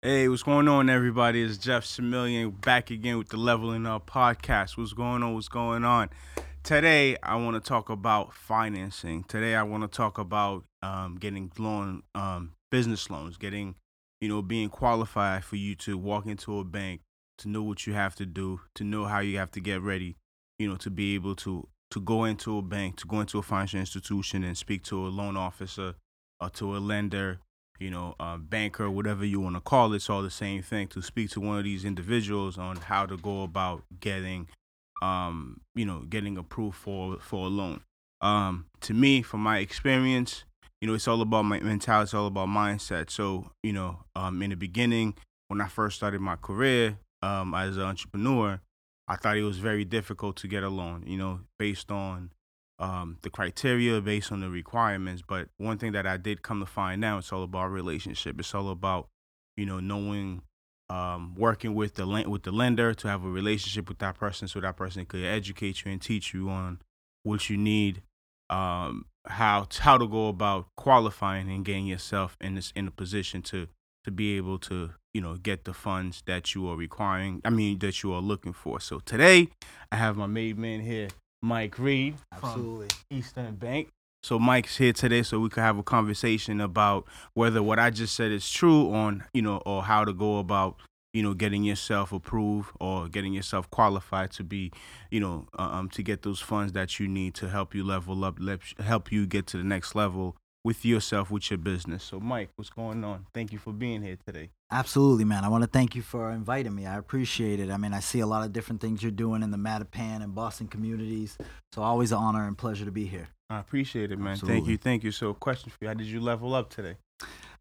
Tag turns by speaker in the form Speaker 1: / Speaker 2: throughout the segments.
Speaker 1: Hey, what's going on, everybody? It's Jeff Similien back again with the Leveling Up podcast. What's going on? What's going on? Today, I want to talk about financing. Today, I want to talk about um, getting loan, um, business loans, getting, you know, being qualified for you to walk into a bank, to know what you have to do, to know how you have to get ready, you know, to be able to to go into a bank, to go into a financial institution and speak to a loan officer or to a lender, you know, a banker, whatever you want to call it, it's all the same thing. To speak to one of these individuals on how to go about getting, um, you know, getting approved for for a loan. Um, to me, from my experience, you know, it's all about my mentality, it's all about mindset. So, you know, um, in the beginning, when I first started my career um, as an entrepreneur, I thought it was very difficult to get a loan, you know, based on um, the criteria, based on the requirements. But one thing that I did come to find out, it's all about relationship. It's all about, you know, knowing, um, working with the with the lender to have a relationship with that person, so that person could educate you and teach you on what you need, um, how how to go about qualifying and getting yourself in this in a position to to be able to you know get the funds that you are requiring i mean that you are looking for so today i have my maid man here mike reid
Speaker 2: Absolutely.
Speaker 1: eastern bank so mike's here today so we could have a conversation about whether what i just said is true on you know or how to go about you know getting yourself approved or getting yourself qualified to be you know uh, um to get those funds that you need to help you level up help you get to the next level with yourself with your business. So, Mike, what's going on? Thank you for being here today.
Speaker 2: Absolutely, man. I want to thank you for inviting me. I appreciate it. I mean, I see a lot of different things you're doing in the Mattapan and Boston communities. So, always an honor and pleasure to be here.
Speaker 1: I appreciate it, man. Absolutely. Thank you. Thank you. So, question for you How did you level up today?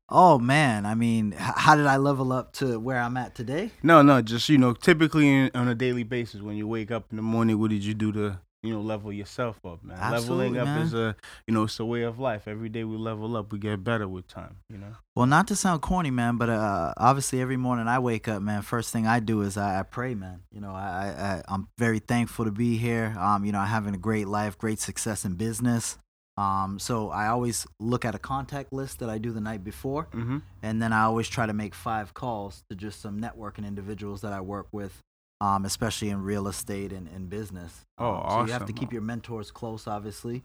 Speaker 2: Oh man, I mean, how did I level up to where I'm at today?
Speaker 1: No, no, just you know, typically on a daily basis when you wake up in the morning, what did you do to you know, level yourself up, man.
Speaker 2: Absolutely,
Speaker 1: Leveling up
Speaker 2: man.
Speaker 1: is a, you know, it's a way of life. Every day we level up, we get better with time, you know.
Speaker 2: Well, not to sound corny, man, but uh, obviously every morning I wake up, man. First thing I do is I, I pray, man. You know, I, I I'm very thankful to be here. Um, you know, i'm having a great life, great success in business. Um, so I always look at a contact list that I do the night before,
Speaker 1: mm-hmm.
Speaker 2: and then I always try to make five calls to just some networking individuals that I work with um, especially in real estate and, and business.
Speaker 1: Oh,
Speaker 2: um,
Speaker 1: awesome.
Speaker 2: So you have to keep your mentors close, obviously.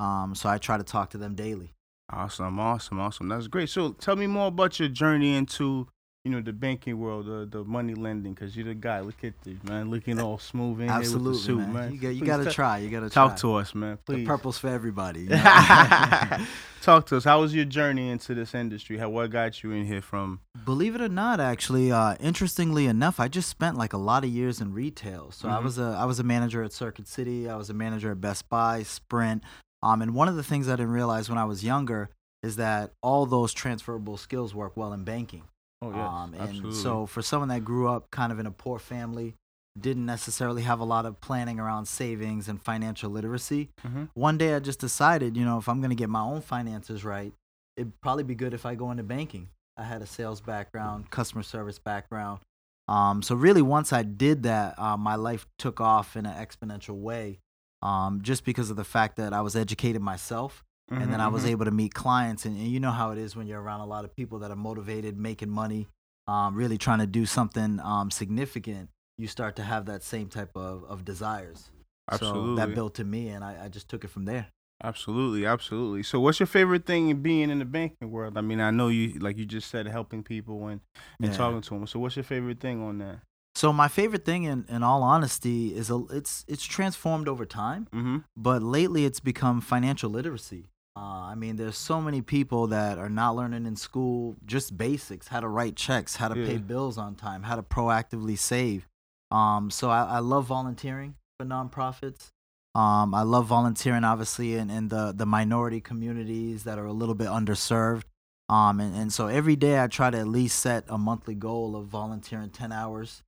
Speaker 2: Um, so I try to talk to them daily.
Speaker 1: Awesome, awesome, awesome. That's great. So tell me more about your journey into you know the banking world, the the money lending, because you're the guy. Look at this, man, looking all smooth in
Speaker 2: Absolutely,
Speaker 1: here with the suit,
Speaker 2: man.
Speaker 1: man.
Speaker 2: You got you got to try. You got to
Speaker 1: talk to us, man. Please.
Speaker 2: The purple's for everybody. You
Speaker 1: know? talk to us. How was your journey into this industry? How what got you in here from?
Speaker 2: Believe it or not, actually, uh, interestingly enough, I just spent like a lot of years in retail. So mm-hmm. I was a I was a manager at Circuit City. I was a manager at Best Buy, Sprint. Um, and one of the things I didn't realize when I was younger is that all those transferable skills work well in banking.
Speaker 1: Oh, yes, um,
Speaker 2: and
Speaker 1: absolutely.
Speaker 2: so for someone that grew up kind of in a poor family, didn't necessarily have a lot of planning around savings and financial literacy.
Speaker 1: Mm-hmm.
Speaker 2: One day I just decided, you know, if I'm going to get my own finances right, it'd probably be good if I go into banking. I had a sales background, customer service background. Um, so really, once I did that, uh, my life took off in an exponential way, um, just because of the fact that I was educated myself Mm-hmm, and then I was
Speaker 1: mm-hmm.
Speaker 2: able to meet clients, and, and, you know how it is when you're around a lot of people that are motivated, making money, um, really trying to do something um, significant. You start to have that same type of, of desires.
Speaker 1: Absolutely.
Speaker 2: So that built to me, and I, I just took it from there.
Speaker 1: Absolutely, absolutely. So, what's your favorite thing in being in the banking world? I mean, I know you, like you just said, helping people and, and yeah. talking to them. So, what's your favorite thing on that?
Speaker 2: So my favorite thing, in, in all honesty, is a, it's it's transformed over time.
Speaker 1: Mm-hmm.
Speaker 2: But lately, it's become financial literacy. Uh, I mean, there's so many people that are not learning in school just basics, how to write checks, how to
Speaker 1: yeah.
Speaker 2: pay bills on time, how to proactively save. Um, so I, I love volunteering for nonprofits. Um, I love volunteering, obviously, in, in the, the minority communities that are a little bit underserved. Um, and, and so every day I try to at least set a monthly goal of volunteering 10 hours,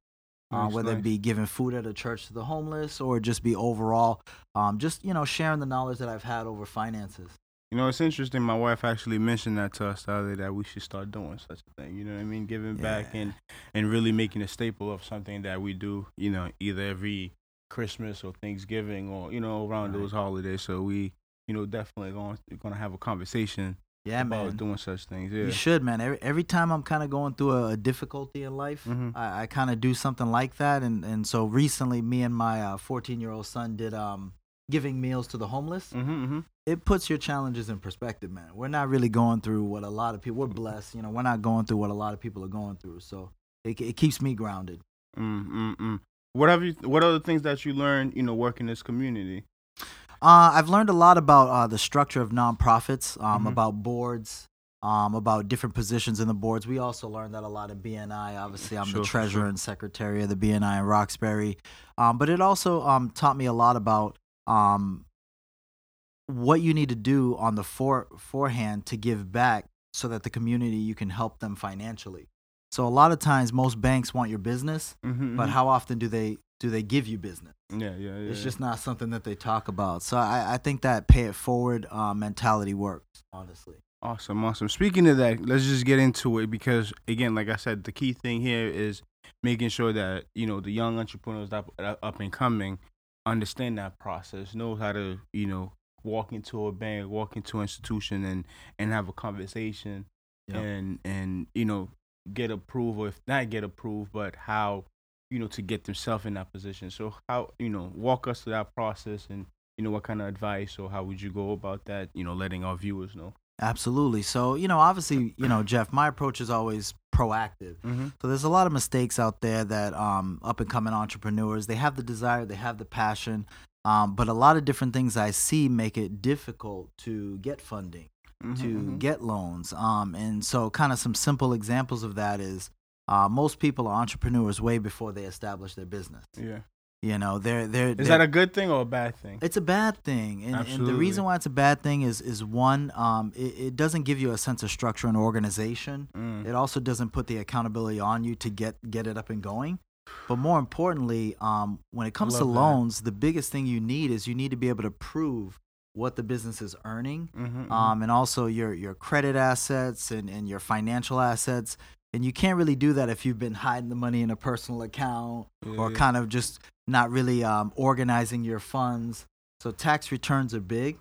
Speaker 2: uh, whether
Speaker 1: nice.
Speaker 2: it be giving food at a church to the homeless or just be overall, um, just, you know, sharing the knowledge that I've had over finances.
Speaker 1: You know, it's interesting. My wife actually mentioned that to us the other day that we should start doing such a thing. You know what I mean? Giving
Speaker 2: Yeah.
Speaker 1: back and and really making a staple of something that we do. You know, either every Christmas or Thanksgiving or you know around
Speaker 2: Right.
Speaker 1: those holidays. So we, you know, definitely going going to have a conversation
Speaker 2: Yeah,
Speaker 1: about
Speaker 2: man.
Speaker 1: doing such things. Yeah.
Speaker 2: You should, man. Every every time I'm kind of going through a, a difficulty in life,
Speaker 1: Mhm.
Speaker 2: I, I kind of do something like that. And and so recently, me and my 14 year old son did um giving meals to the homeless.
Speaker 1: Mm-hmm, mm-hmm.
Speaker 2: It puts your challenges in perspective, man. We're not really going through what a lot of people. We're blessed, you know. We're not going through what a lot of people are going through. So it it keeps me grounded.
Speaker 1: Mm, mm, mm. What have you? What are the things that you learned? You know, working this community.
Speaker 2: Uh, I've learned a lot about uh, the structure of nonprofits, um,
Speaker 1: Mhm.
Speaker 2: about boards, um, about different positions in the boards. We also learned that a lot in BNI. Obviously, I'm
Speaker 1: Sure,
Speaker 2: the treasurer
Speaker 1: sure.
Speaker 2: and secretary of the BNI in Roxbury. Um, but it also um, taught me a lot about um, what you need to do on the fore- forehand to give back so that the community you can help them financially. So a lot of times, most banks want your business,
Speaker 1: Mm-hmm,
Speaker 2: but how often do they do they give you business?
Speaker 1: Yeah, yeah, yeah.
Speaker 2: It's
Speaker 1: yeah.
Speaker 2: just not something that they talk about. So I, I think that pay it forward uh, mentality works, honestly.
Speaker 1: Awesome, awesome. Speaking of that, let's just get into it because again, like I said, the key thing here is making sure that you know the young entrepreneurs that are up and coming understand that process, know how to you know walk into a bank, walk into an institution, and and have a conversation,
Speaker 2: Yep.
Speaker 1: and and you know get approval, if not get approved, but how you know to get themselves in that position. So how you know walk us through that process and. You know what kind of advice or how would you go about that? You know, letting our viewers know.
Speaker 2: Absolutely. So, you know, obviously, you know, Jeff, my approach is always proactive.
Speaker 1: Mm-hmm.
Speaker 2: So there's a lot of mistakes out there that um, up and coming entrepreneurs, they have the desire, they have the passion, um, but a lot of different things I see make it difficult to get funding. to
Speaker 1: Mm-hmm,
Speaker 2: get loans. Um, and so, kind of some simple examples of that is uh, most people are entrepreneurs way before they establish their business.
Speaker 1: Yeah.
Speaker 2: You know, they're they're.
Speaker 1: Is
Speaker 2: they're-
Speaker 1: that a good thing or a bad thing?
Speaker 2: it's a bad thing, and, and the reason why it's a bad thing is is one, um, it, it doesn't give you a sense of structure and organization.
Speaker 1: Mm.
Speaker 2: It also doesn't put the accountability on you to get get it up and going. But more importantly, um, when it comes to
Speaker 1: that.
Speaker 2: loans, the biggest thing you need is you need to be able to prove what the business is earning
Speaker 1: Mhm, mhm.
Speaker 2: um, and also your your credit assets and, and your financial assets. And you can't really do that if you've been hiding the money in a personal account or
Speaker 1: Yeah.
Speaker 2: kind of just not really um, organizing your funds. So tax returns are big,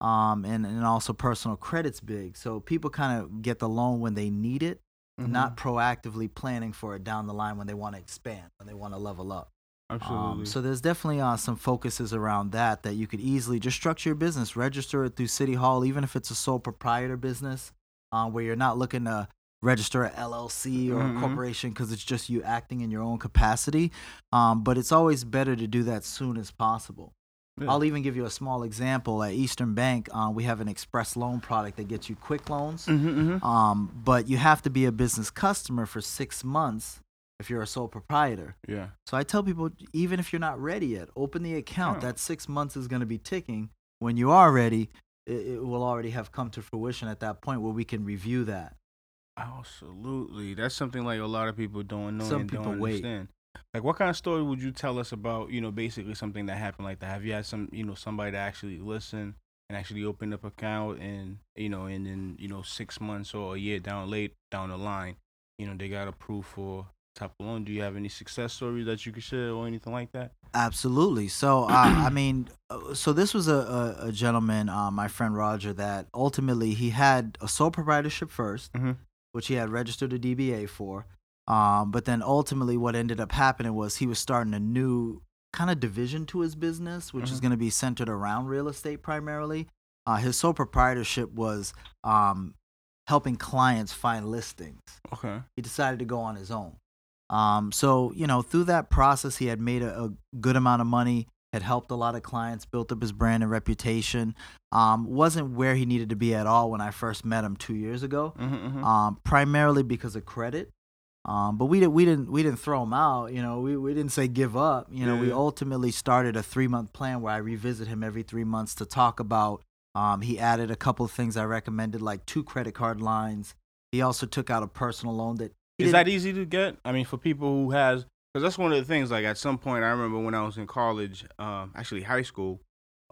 Speaker 2: um, and and also personal credit's big. So people kind of get the loan when they need it,
Speaker 1: Mhm.
Speaker 2: not proactively planning for it down the line when they want to expand, when they want to level up.
Speaker 1: absolutely.
Speaker 2: Um, so there's definitely uh, some focuses around that that you could easily just structure your business, register it through City Hall, even if it's a sole proprietor business, uh, where you're not looking to register a LLC or
Speaker 1: Mhm.
Speaker 2: a corporation because it's just you acting in your own capacity. Um, but it's always better to do that soon as possible.
Speaker 1: Yeah.
Speaker 2: I'll even give you a small example. At Eastern Bank, uh, we have an express loan product that gets you quick loans.
Speaker 1: Mhm, mhm.
Speaker 2: Um, but you have to be a business customer for six months if you're a sole proprietor.
Speaker 1: yeah.
Speaker 2: So I tell people, even if you're not ready yet, open the account. That six months is going to be ticking. When you are ready, it, it will already have come to fruition at that point where we can review that.
Speaker 1: Absolutely. That's something like a lot of people don't know
Speaker 2: Some
Speaker 1: and
Speaker 2: people
Speaker 1: don't
Speaker 2: wait.
Speaker 1: understand. Like what kind of story would you tell us about, you know, basically something that happened like that? Have you had some, you know, somebody that actually listen and actually open up account and, you know, and then, you know, six months or a year down late down the line, you know, they got approved for type of loan. Do you have any success stories that you could share or anything like that?
Speaker 2: Absolutely. So, uh, I mean, uh, so this was a, a, a gentleman, uh, my friend Roger, that ultimately he had a sole proprietorship 1st
Speaker 1: Mhm.
Speaker 2: Which he had registered a DBA for. Um, but then ultimately, what ended up happening was he was starting a new kind of division to his business, which is
Speaker 1: Mhm.
Speaker 2: going to be centered around real estate primarily. Uh, his sole proprietorship was um, helping clients find listings
Speaker 1: Okay.
Speaker 2: he decided to go on his own. Um, so you know, through that process, he had made a, a good amount of money, had helped a lot of clients, built up his brand and reputation. Um, wasn't where he needed to be at all when I first met him two years ago.
Speaker 1: Mm-hmm,
Speaker 2: Um, primarily because of credit. Um, but we didn't we didn't we didn't throw him out. You know, we, we didn't say give up. You know,
Speaker 1: Yeah,
Speaker 2: we ultimately started a three month plan where I revisit him every three months to talk about. Um, he added a couple of things I recommended, like two credit card lines. He also took out a personal loan that
Speaker 1: Is that easy to get? I mean, for people who has, because that's one of the things. Like at some point, I remember when I was in college, um, actually high school,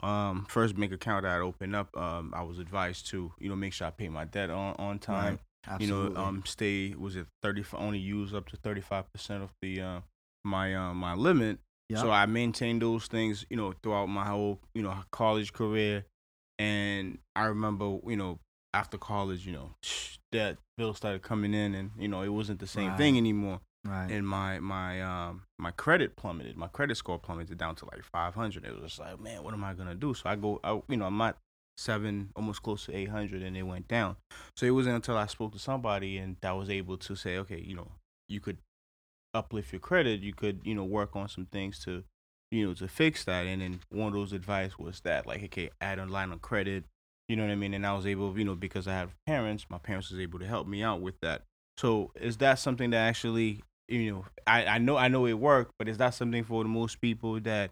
Speaker 1: um, first bank account that I opened up, um, I was advised to, you know, make sure I pay my debt on on time. You know, um, stay was it thirty? Only use up to thirty five percent of the uh, my uh, my limit.
Speaker 2: Yep.
Speaker 1: So I maintained those things, you know, throughout my whole, you know, college career. And I remember, you know, after college, you know, that bill started coming in, and you know, it wasn't the same
Speaker 2: Right.
Speaker 1: thing anymore.
Speaker 2: Right.
Speaker 1: And my my um my credit plummeted. My credit score plummeted down to like 500. It was like, man, what am I gonna do? So I go, I, you know, I'm at seven, almost close to 800, and it went down. So it wasn't until I spoke to somebody and that was able to say, okay, you know, you could uplift your credit. You could, you know, work on some things to, you know, to fix that. And then one of those advice was that, like, okay, add a line of credit. You know what I mean? And I was able, you know, because I have parents, my parents was able to help me out with that. So is that something that actually, you know, I, I know I know it worked, but is that something for the most people that,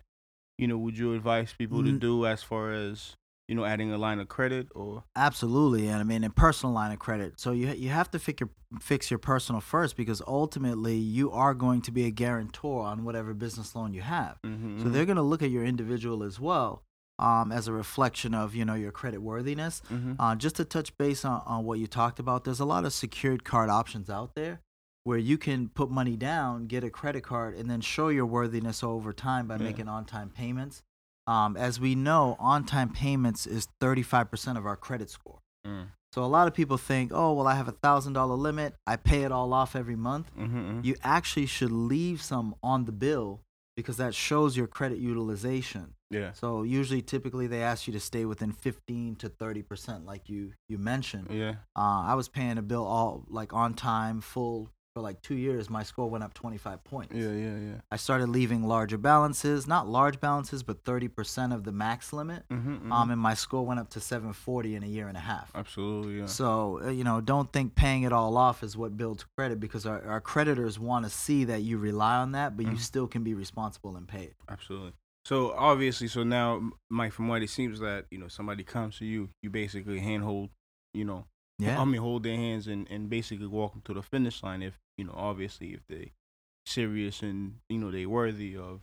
Speaker 1: you know, would you advise people to
Speaker 2: Mm.
Speaker 1: do as far as, you know, adding a line of credit or
Speaker 2: Absolutely, and I mean, a personal line of credit. So you you have to fix your fix your personal first because ultimately you are going to be a guarantor on whatever business loan you have.
Speaker 1: mm-hmm,
Speaker 2: So they're going to look at your individual as well um, as a reflection of you know your credit worthiness.
Speaker 1: mm-hmm,
Speaker 2: Uh, just to touch base on, on what you talked about, there's a lot of secured card options out there where you can put money down, get a credit card, and then show your worthiness over time by
Speaker 1: Yeah.
Speaker 2: making on time payments. Um, as we know, on time payments is 35% of our credit score.
Speaker 1: mm,
Speaker 2: So a lot of people think, oh, well, I have a $1,000 limit. I pay it all off every month.
Speaker 1: mm-hmm,
Speaker 2: You actually should leave some on the bill because that shows your credit utilization.
Speaker 1: yeah,
Speaker 2: So usually, typically, they ask you to stay within 15 to 30 percent, like you you mentioned.
Speaker 1: yeah,
Speaker 2: Uh, I was paying a bill all like on time, full for like two years. My score went up 25 points.
Speaker 1: yeah, yeah, yeah.
Speaker 2: I started leaving larger balances, not large balances, but 30 percent of the max limit.
Speaker 1: Mm-hmm,
Speaker 2: Um, and my score went up to 740 in a year and a half.
Speaker 1: Absolutely, yeah.
Speaker 2: So, uh, you know, don't think paying it all off is what builds credit because our, our creditors want to see that you rely on that, but you
Speaker 1: Mhm.
Speaker 2: still can be responsible and pay it.
Speaker 1: Absolutely. So obviously, so now, Mike, from what it seems that you know, somebody comes to you, you basically handhold, you know, I mean, hold their hands and and basically walk them to the finish line. If you know, obviously, if they serious and you know they worthy of,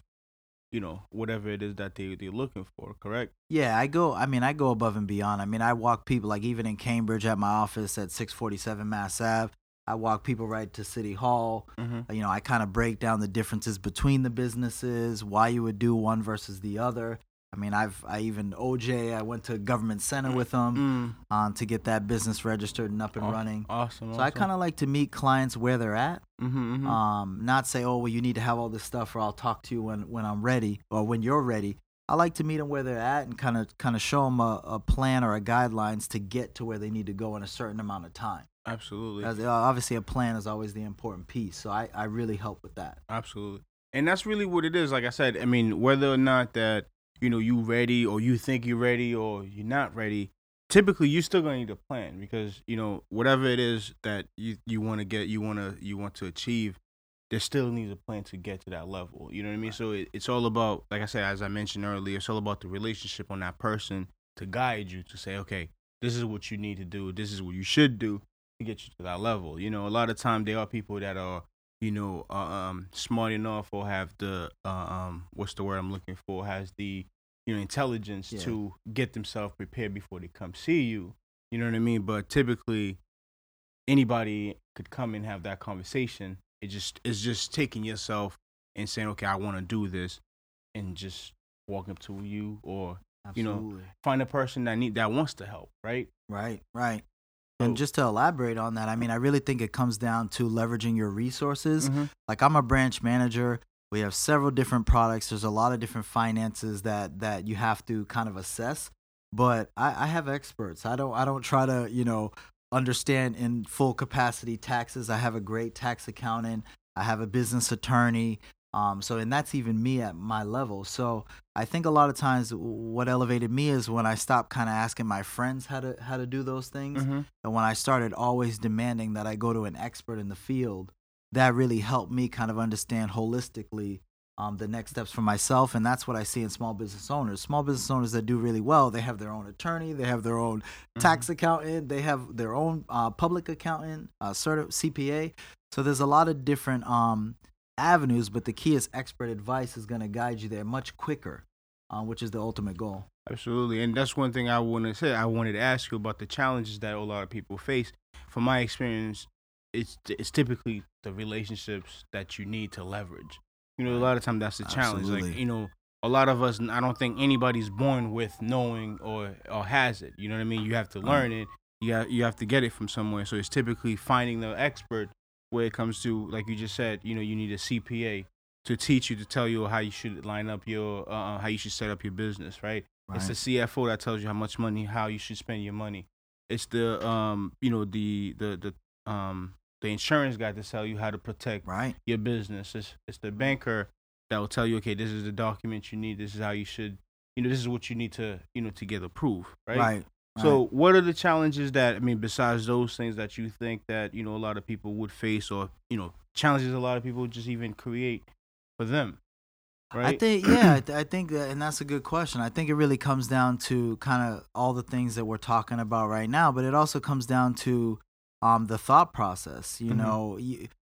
Speaker 1: you know, whatever it is that they they're looking for. Correct.
Speaker 2: Yeah, I go. I mean, I go above and beyond. I mean, I walk people like even in Cambridge at my office at 647 Mass Ave. I walk people right to City Hall.
Speaker 1: Mm-hmm.
Speaker 2: You know, I kind of break down the differences between the businesses, why you would do one versus the other. I mean, I've I even OJ. I went to government center with them
Speaker 1: Mm.
Speaker 2: um, to get that business registered and up and running.
Speaker 1: Awesome.
Speaker 2: So I kind of like to meet clients where they're at.
Speaker 1: Mm-hmm,
Speaker 2: Um, not say, oh, well, you need to have all this stuff, or I'll talk to you when when I'm ready, or when you're ready. I like to meet them where they're at and kind of kind of show them a, a plan or a guidelines to get to where they need to go in a certain amount of time.
Speaker 1: Absolutely.
Speaker 2: As, uh, obviously, a plan is always the important piece, so I, I really help with that.
Speaker 1: Absolutely. And that's really what it is. Like I said, I mean, whether or not that, you know, you ready or you think you're ready or you're not ready, typically you're still gonna need a plan because, you know, whatever it is that you, you wanna get you wanna you want to achieve, there still needs a plan to get to that level. You know what I mean? So it, it's all about like I said, as I mentioned earlier, it's all about the relationship on that person to guide you to say, Okay, this is what you need to do, this is what you should do to get you to that level. You know, a lot of time there are people that are you know, uh, um, smart enough or have the uh, um, what's the word I'm looking for? Has the you know intelligence
Speaker 2: Yeah.
Speaker 1: to get themselves prepared before they come see you. You know what I mean? But typically, anybody could come and have that conversation. It just it's just taking yourself and saying, okay, I want to do this, and just walking up to you or You know, find a person that need that wants to help. Right?
Speaker 2: Right, right. And just to elaborate on that, I mean, I really think it comes down to leveraging your resources.
Speaker 1: Mhm.
Speaker 2: Like I'm a branch manager. We have several different products. There's a lot of different finances that that you have to kind of assess. But I, I have experts. I don't I don't try to, you know, understand in full capacity taxes. I have a great tax accountant. I have a business attorney. Um, so and that's even me at my level. So I think a lot of times what elevated me is when I stopped kind of asking my friends how to how to do those things.
Speaker 1: Mhm.
Speaker 2: And when I started always demanding that I go to an expert in the field, that really helped me kind of understand holistically um, the next steps for myself. And that's what I see in small business owners. Small business owners that do really well, they have their own attorney, they have their own tax accountant, they have their own uh, public accountant, uh, certi- CPA. So there's a lot of different um, avenues, but the key is expert advice is going to guide you there much quicker, uh, which is the ultimate goal.
Speaker 1: Absolutely, and that's one thing I want to say. I wanted to ask you about the challenges that a lot of people face. From my experience, it's it's typically the relationships that you need to leverage. You know, a lot of time that's the challenge. Like you know, a lot of us, I don't think anybody's born with knowing or or has it. You know what I mean? You have to learn it, you got, you have to get it from somewhere. So it's typically finding the expert where it comes to like you just said, you know, you need a CPA to teach you to tell you how you should line up your uh, how you should set up your business, right?
Speaker 2: Right.
Speaker 1: It's the CFO that tells you how much money, how you should spend your money. It's the um, you know, the the the um the insurance guy to tell you how to protect
Speaker 2: right.
Speaker 1: your business. It's it's the banker that will tell you, okay, this is the document you need. This is how you should, you know, this is what you need to, you know, to get approved, right?
Speaker 2: Right.
Speaker 1: So, what are the challenges that I mean, besides those things that you think that you know a lot of people would face, or you know, challenges a lot of people just even create for them, right?
Speaker 2: I think yeah, I, th- I think that, and that's a good question. I think it really comes down to kind of all the things that we're talking about right now, but it also comes down to um, the thought process. You
Speaker 1: Mhm.
Speaker 2: know,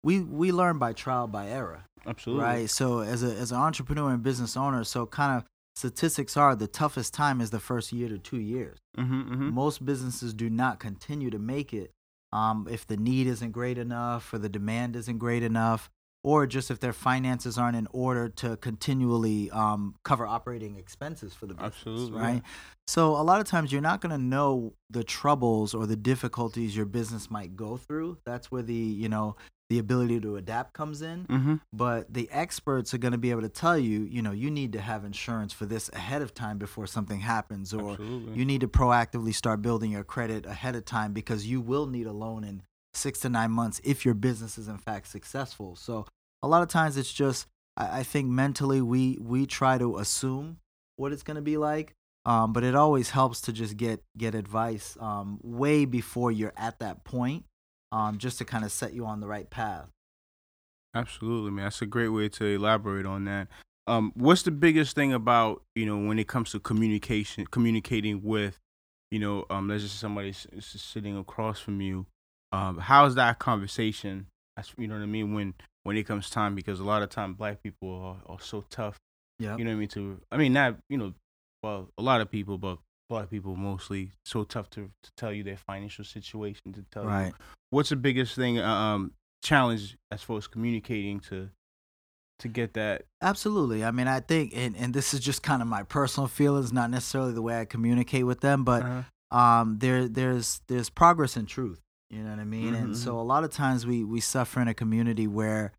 Speaker 2: we we learn by trial by error,
Speaker 1: Absolutely,
Speaker 2: right? So as a as an entrepreneur and business owner, so kind of statistics are the toughest time is the first year to two years.
Speaker 1: Mm-hmm, mm-hmm.
Speaker 2: Most businesses do not continue to make it um, if the need isn't great enough or the demand isn't great enough, or just if their finances aren't in order to continually um, cover operating expenses for the business.
Speaker 1: Absolutely,
Speaker 2: Right. So a lot of times you're not going to know the troubles or the difficulties your business might go through. That's where the you know the ability to adapt comes in
Speaker 1: Mm-hmm.
Speaker 2: but the experts are going to be able to tell you, you know, you need to have insurance for this ahead of time before something happens, or
Speaker 1: Absolutely.
Speaker 2: you need to proactively start building your credit ahead of time because you will need a loan in six to nine months if your business is in fact successful. So a lot of times it's just, I, I think mentally we we try to assume what it's going to be like. Um, but it always helps to just get get advice um, way before you're at that point, um, just to kind of set you on the right path.
Speaker 1: Absolutely, man. That's a great way to elaborate on that. Um, what's the biggest thing about you know when it comes to communication, communicating with, you know, um, let's just somebody s- sitting across from you. Um, how's that conversation? You know what I mean when when it comes time because a lot of time black people are, are so tough.
Speaker 2: Yeah.
Speaker 1: You know what I mean? To I mean not you know, well a lot of people, but black people mostly so tough to to tell you their financial situation to tell you
Speaker 2: Right.
Speaker 1: what's the biggest thing um challenge as far as communicating to to get that
Speaker 2: Absolutely. I mean, I think, and, and this is just kind of my personal feelings, not necessarily the way I communicate with them, but
Speaker 1: uh,
Speaker 2: um, there there's there's progress in truth. You know what I mean?
Speaker 1: Mhm,
Speaker 2: And so a lot of times we we suffer in a community where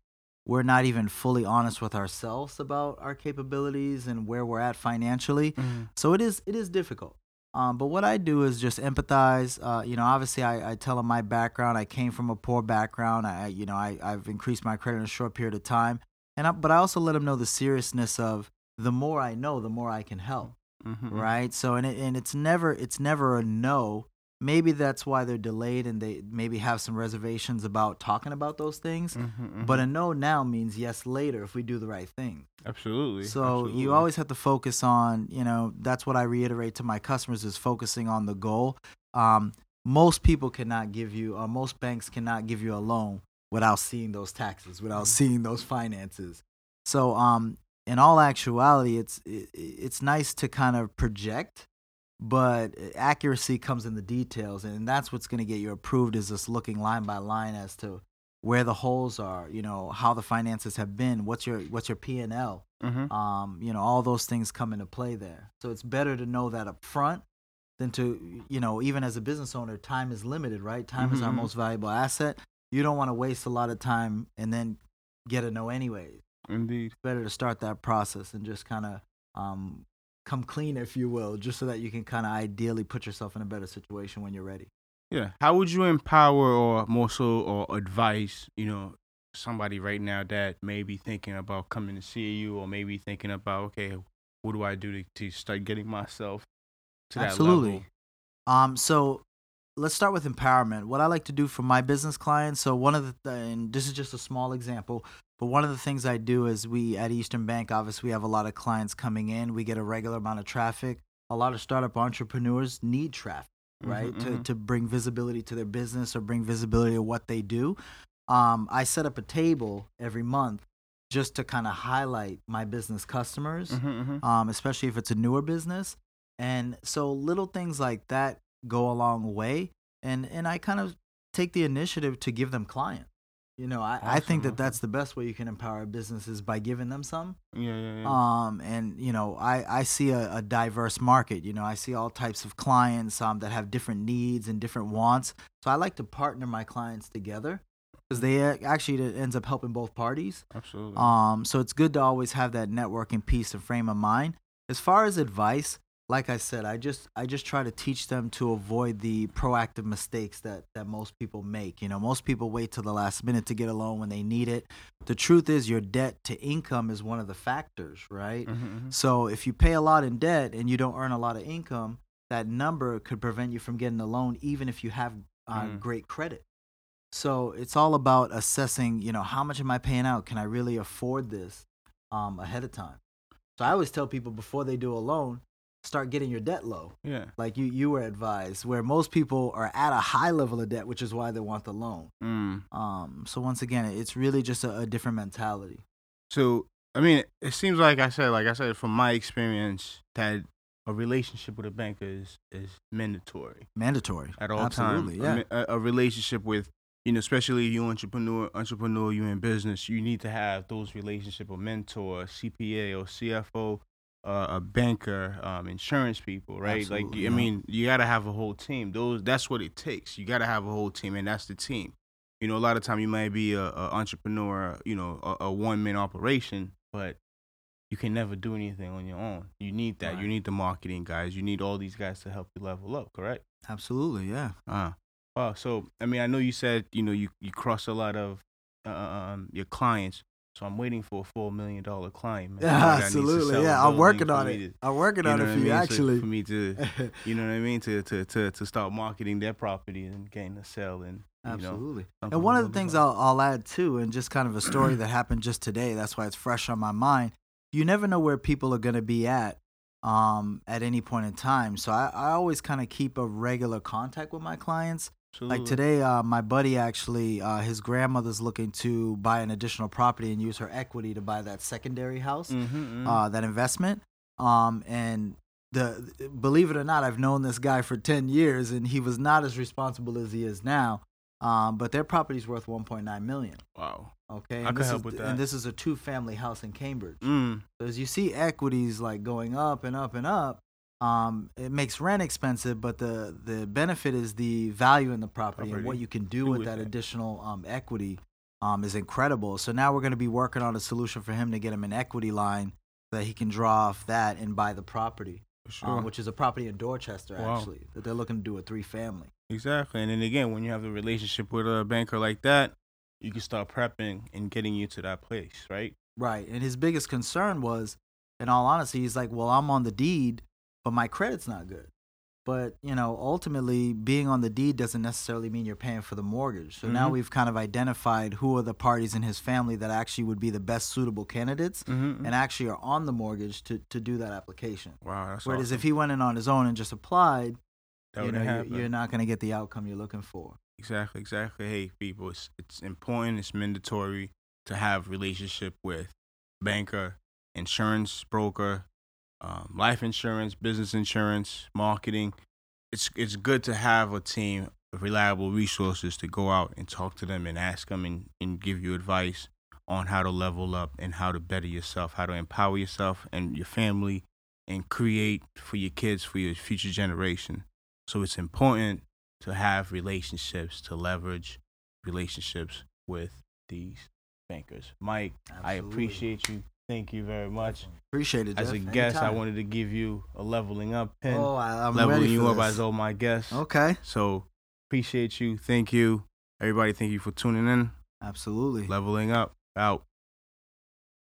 Speaker 2: we're not even fully honest with ourselves about our capabilities and where we're at financially. So it is it is difficult. Um, but what I do is just empathize. Uh, you know, obviously I, I tell them my background. I came from a poor background. I you know I I've increased my credit in a short period of time, and I, but I also let them know the seriousness of the more I know, the more I can help.
Speaker 1: Mhm,
Speaker 2: Right. So and it, and it's never it's never a no. Maybe that's why they're delayed and they maybe have some reservations about talking about those things.
Speaker 1: mhm, mhm,
Speaker 2: But a no now means yes later if we do the right thing.
Speaker 1: absolutely
Speaker 2: So
Speaker 1: absolutely.
Speaker 2: you always have to focus on, you know, that's what I reiterate to my customers is focusing on the goal. Um, most people cannot give you, or most banks cannot give you a loan without seeing those taxes, without seeing those finances. So, um, in all actuality, it's it, it's nice to kind of project, but accuracy comes in the details, and that's what's going to get you approved. Is just looking line by line as to where the holes are, you know, how the finances have been, what's your what's your P and L,
Speaker 1: Mhm.
Speaker 2: um, you know, all those things come into play there. So it's better to know that up front than to, you know, even as a business owner, time is limited, right? Time is our
Speaker 1: Mhm.
Speaker 2: most valuable asset. You don't want to waste a lot of time and then get a no anyways.
Speaker 1: indeed
Speaker 2: Better to start that process and just kind of um, come clean, if you will, just so that you can kind of ideally put yourself in a better situation when you're ready.
Speaker 1: yeah how would you empower or more so or advise you know somebody right now that may be thinking about coming to see you or maybe thinking about okay what do i do to, to start getting myself to that
Speaker 2: Absolutely.
Speaker 1: level
Speaker 2: Um, so let's start with empowerment. What I like to do for my business clients. So one of the th- and this is just a small example, but one of the things I do is we at Eastern Bank, obviously, we have a lot of clients coming in. We get a regular amount of traffic. A lot of startup entrepreneurs need traffic, right,
Speaker 1: Mhm,
Speaker 2: to
Speaker 1: mhm.
Speaker 2: to bring visibility to their business or bring visibility to what they do. Um, I set up a table every month just to kind of highlight my business customers
Speaker 1: Mhm, mhm.
Speaker 2: um, especially if it's a newer business. And so little things like that go a long way. And and I kind of take the initiative to give them clients. You know, I, I think that that's the best way you can empower businesses by giving them some.
Speaker 1: Yeah, yeah, yeah.
Speaker 2: Um, and you know, I I see a, a diverse market. You know, I see all types of clients um that have different needs and different wants. So I like to partner my clients together because they actually it ends up helping both parties.
Speaker 1: Absolutely.
Speaker 2: Um, so it's good to always have that networking piece and frame of mind. As far as advice, like I said, I just I just try to teach them to avoid the proactive mistakes that that most people make. You know, most people wait till the last minute to get a loan when they need it. The truth is your debt to income is one of the factors, right?
Speaker 1: Mhm, mhm.
Speaker 2: So if you pay a lot in debt and you don't earn a lot of income, that number could prevent you from getting a loan even if you have uh,
Speaker 1: Mm.
Speaker 2: great credit. So it's all about assessing, you know, how much am I paying out? Can I really afford this um, ahead of time? So I always tell people before they do a loan, start getting your debt low,
Speaker 1: Yeah.
Speaker 2: like you you were advised. Where most people are at a high level of debt, which is why they want the loan.
Speaker 1: Mm.
Speaker 2: Um, so once again, it's really just a, a different mentality.
Speaker 1: So I mean, it seems like I said, like I said, from my experience, that a relationship with a banker is is mandatory
Speaker 2: Mandatory
Speaker 1: at all
Speaker 2: Absolutely,
Speaker 1: times.
Speaker 2: yeah.
Speaker 1: A, a relationship with you know, especially you entrepreneur, entrepreneur, you in business, you need to have those relationship, a mentor, CPA or CFO, uh, a banker, um, insurance people, right? like,
Speaker 2: Absolutely,
Speaker 1: you- I mean, you got to have a whole team. Those, that's what it takes. You got to have a whole team, and that's the team. You know, a lot of time you might be a, a entrepreneur, you know, a, a one man operation, but you can never do anything on your own. You need that. You need the marketing guys. You need all these guys to help you level up. Correct?
Speaker 2: Absolutely, yeah.
Speaker 1: Uh, wow. So, I mean, I know you said, you know, you, you cross a lot of uh, um, your clients. So I'm waiting for a four million dollar client. man. Somebody that needs to
Speaker 2: Absolutely, yeah. I'm working on it.
Speaker 1: to-
Speaker 2: I'm working on it for
Speaker 1: I
Speaker 2: you,
Speaker 1: mean? So for me to, you know what I mean, to to to, to start marketing their property and getting a sale and you know.
Speaker 2: Absolutely. And one of the things I'll, I'll add too, and just kind of a story that happened just today, that's why it's fresh on my mind. You never know where people are going to be at um, at any point in time. So I, I always kind of keep a regular contact with my clients. Like today, uh, my buddy actually, uh, his grandmother's looking to buy an additional property and use her equity to buy that secondary house,
Speaker 1: Mhm, mhm.
Speaker 2: uh, that investment. Um, and the believe it or not, I've known this guy for ten years, and he was not as responsible as he is now. Um, but their property's worth 1.9 million.
Speaker 1: wow.
Speaker 2: Okay,
Speaker 1: I could help
Speaker 2: is
Speaker 1: with that.
Speaker 2: and this is a two-family house in Cambridge.
Speaker 1: Mm.
Speaker 2: So as you see equities like going up and up and up, um, it makes rent expensive, but the the benefit is the value in the property, and what you can do,
Speaker 1: Do
Speaker 2: with
Speaker 1: with
Speaker 2: that
Speaker 1: it.
Speaker 2: additional um, equity um, is incredible. So now we're going to be working on a solution for him to get him an equity line that he can draw off that and buy the property,
Speaker 1: sure.
Speaker 2: um, which is a property in Dorchester
Speaker 1: Wow.
Speaker 2: actually that they're looking to do a three family.
Speaker 1: Exactly. And then again, when you have a relationship with a banker like that, you can start prepping and getting you to that place, right?
Speaker 2: Right. And his biggest concern was, in all honesty, he's like, well, I'm on the deed, but my credit's not good. But, you know, ultimately, being on the deed doesn't necessarily mean you're paying for the mortgage. So now
Speaker 1: Mhm.
Speaker 2: we've kind of identified who are the parties in his family that actually would be the best suitable candidates
Speaker 1: Mm-hmm.
Speaker 2: and actually are on the mortgage to, to do that application.
Speaker 1: wow, that's
Speaker 2: Whereas
Speaker 1: awesome.
Speaker 2: if he went in on his own and just applied,
Speaker 1: that
Speaker 2: you know,
Speaker 1: happen.
Speaker 2: you're not going to get the outcome you're looking for.
Speaker 1: Exactly, exactly. Hey, people, it's it's important. It's mandatory to have relationship with banker, insurance broker, um, life insurance, business insurance, marketing. It's it's good to have a team of reliable resources to go out and talk to them and ask them and, and give you advice on how to level up and how to better yourself, how to empower yourself and your family, and create for your kids for your future generation. So it's important to have relationships, to leverage relationships with these bankers. Mike, I appreciate you. Thank you very much.
Speaker 2: Appreciate it.
Speaker 1: As a
Speaker 2: Jeff.
Speaker 1: guest, I wanted to give you a leveling up pin,
Speaker 2: Oh, I, I'm
Speaker 1: leveling
Speaker 2: ready
Speaker 1: you up
Speaker 2: this.
Speaker 1: as all my guests.
Speaker 2: Okay.
Speaker 1: So appreciate you. Thank you. Everybody, thank you for tuning in.
Speaker 2: Absolutely.
Speaker 1: Leveling up. Out.